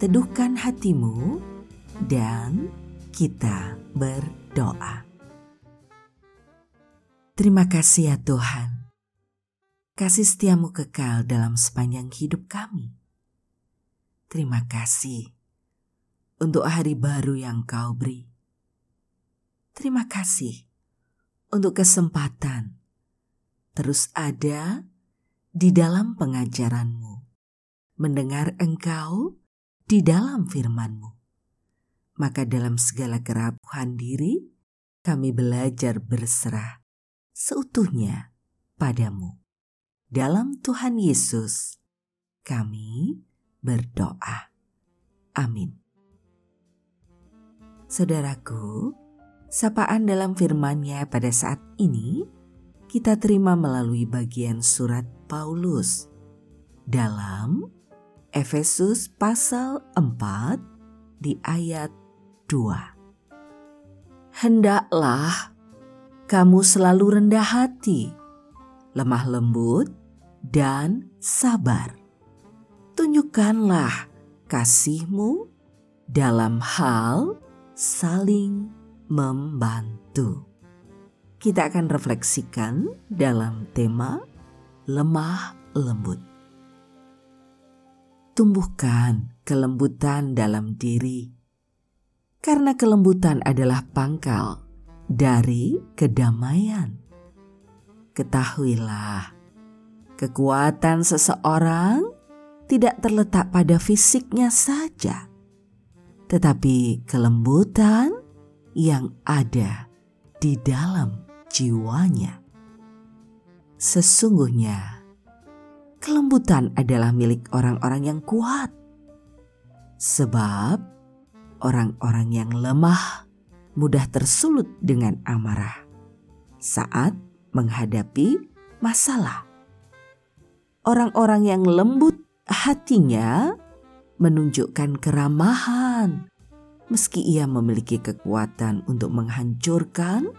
teduhkan hatimu dan kita berdoa. Terima kasih ya Tuhan. Kasih setiamu kekal dalam sepanjang hidup kami. Terima kasih untuk hari baru yang kau beri. Terima kasih untuk kesempatan terus ada di dalam pengajaranmu, mendengar engkau di dalam firmanmu. Maka dalam segala kerapuhan diri, kami belajar berserah seutuhnya padamu. Dalam Tuhan Yesus, kami berdoa. Amin. Saudaraku, sapaan dalam firman-Nya pada saat ini kita terima melalui bagian surat Paulus dalam Efesus pasal 4 di ayat 2. Hendaklah kamu selalu rendah hati, lemah lembut, dan sabar. Tunjukkanlah kasihmu dalam hal saling membantu. Kita akan refleksikan dalam tema lemah lembut. Tumbuhkan kelembutan dalam diri, karena kelembutan adalah pangkal dari kedamaian. Ketahuilah, kekuatan seseorang tidak terletak pada fisiknya saja, tetapi kelembutan yang ada di dalam jiwanya. Sesungguhnya, kelembutan adalah milik orang-orang yang kuat, sebab orang-orang yang lemah mudah tersulut dengan amarah saat menghadapi masalah. Orang-orang yang lembut hatinya menunjukkan keramahan, meski ia memiliki kekuatan untuk menghancurkan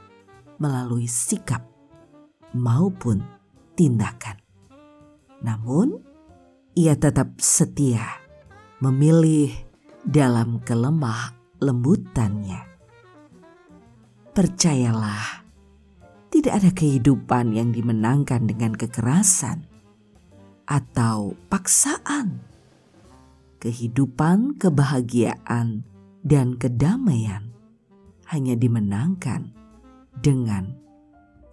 melalui sikap maupun tindakan. Namun, ia tetap setia memilih dalam kelemah lembutannya. Percayalah, tidak ada kehidupan yang dimenangkan dengan kekerasan atau paksaan. Kehidupan, kebahagiaan, dan kedamaian hanya dimenangkan dengan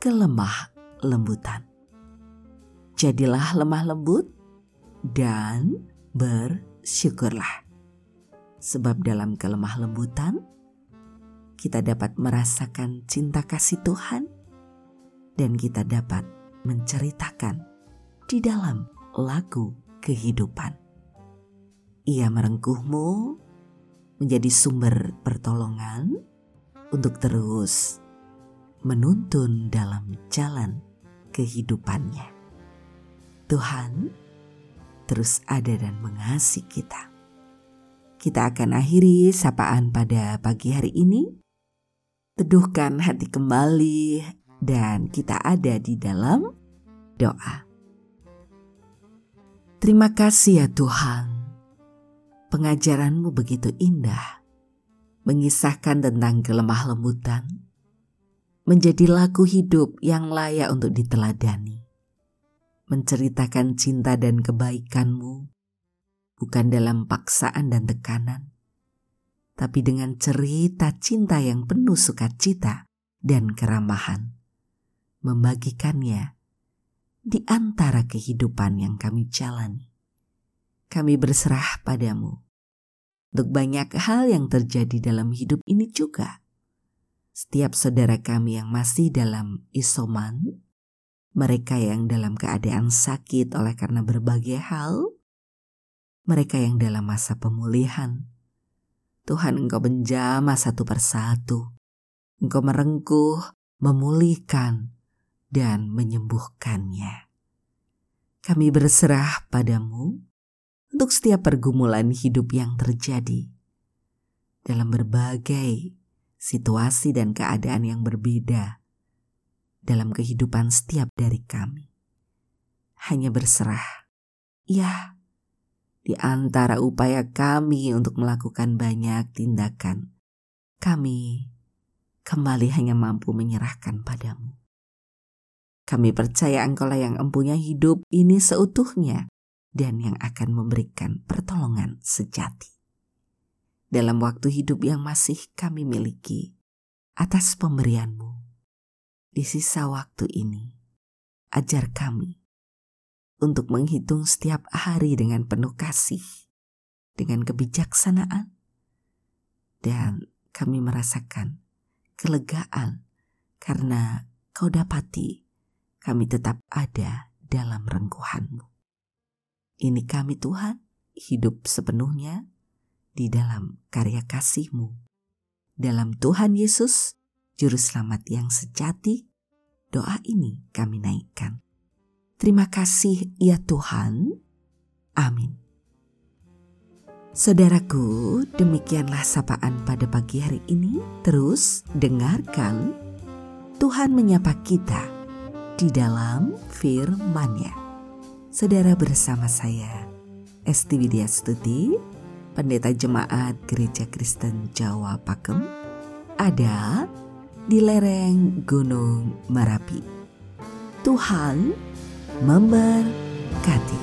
kelemah lembutan. Jadilah lemah lembut dan bersyukurlah. Sebab dalam kelemah lembutan, kita dapat merasakan cinta kasih Tuhan dan kita dapat menceritakan di dalam lagu kehidupan. Ia merengkuhmu menjadi sumber pertolongan untuk terus menuntun dalam jalan kehidupannya. Tuhan terus ada dan mengasihi kita. Kita akan akhiri sapaan pada pagi hari ini. Teduhkan hati kembali, dan kita ada di dalam doa. Terima kasih ya Tuhan, pengajaranmu begitu indah, mengisahkan tentang kelemah lembutan, menjadi laku hidup yang layak untuk diteladani, menceritakan cinta dan kebaikanmu, bukan dalam paksaan dan tekanan, tapi dengan cerita cinta yang penuh sukacita dan keramahan. Membagikannya di antara kehidupan yang kami jalani. Kami berserah padamu untuk banyak hal yang terjadi dalam hidup ini juga. Setiap saudara kami yang masih dalam isoman, mereka yang dalam keadaan sakit oleh karena berbagai hal, mereka yang dalam masa pemulihan, Tuhan Engkau menjamah satu persatu. Engkau merengkuh, memulihkan, dan menyembuhkannya. Kami berserah padamu untuk setiap pergumulan hidup yang terjadi dalam berbagai situasi dan keadaan yang berbeda dalam kehidupan setiap dari kami. Hanya berserah, ya, di antara upaya kami untuk melakukan banyak tindakan, kami kembali hanya mampu menyerahkan padamu. Kami percaya Engkaulah yang empunya hidup ini seutuhnya dan yang akan memberikan pertolongan sejati. Dalam waktu hidup yang masih kami miliki, atas pemberianmu, di sisa waktu ini, ajar kami untuk menghitung setiap hari dengan penuh kasih, dengan kebijaksanaan, dan kami merasakan kelegaan karena kau dapati kami tetap ada dalam rengkuhanmu. Ini kami Tuhan, hidup sepenuhnya di dalam karya kasihmu. Dalam Tuhan Yesus, Juru Selamat yang sejati, doa ini kami naikkan. Terima kasih ya Tuhan. Amin. Saudaraku, demikianlah sapaan pada pagi hari ini. Terus dengarkan Tuhan menyapa kita di dalam firman-Nya. Saudara bersama saya, Esti Widya Stuti, Pendeta Jemaat Gereja Kristen Jawa Pakem, ada di lereng Gunung Merapi. Tuhan memberkati.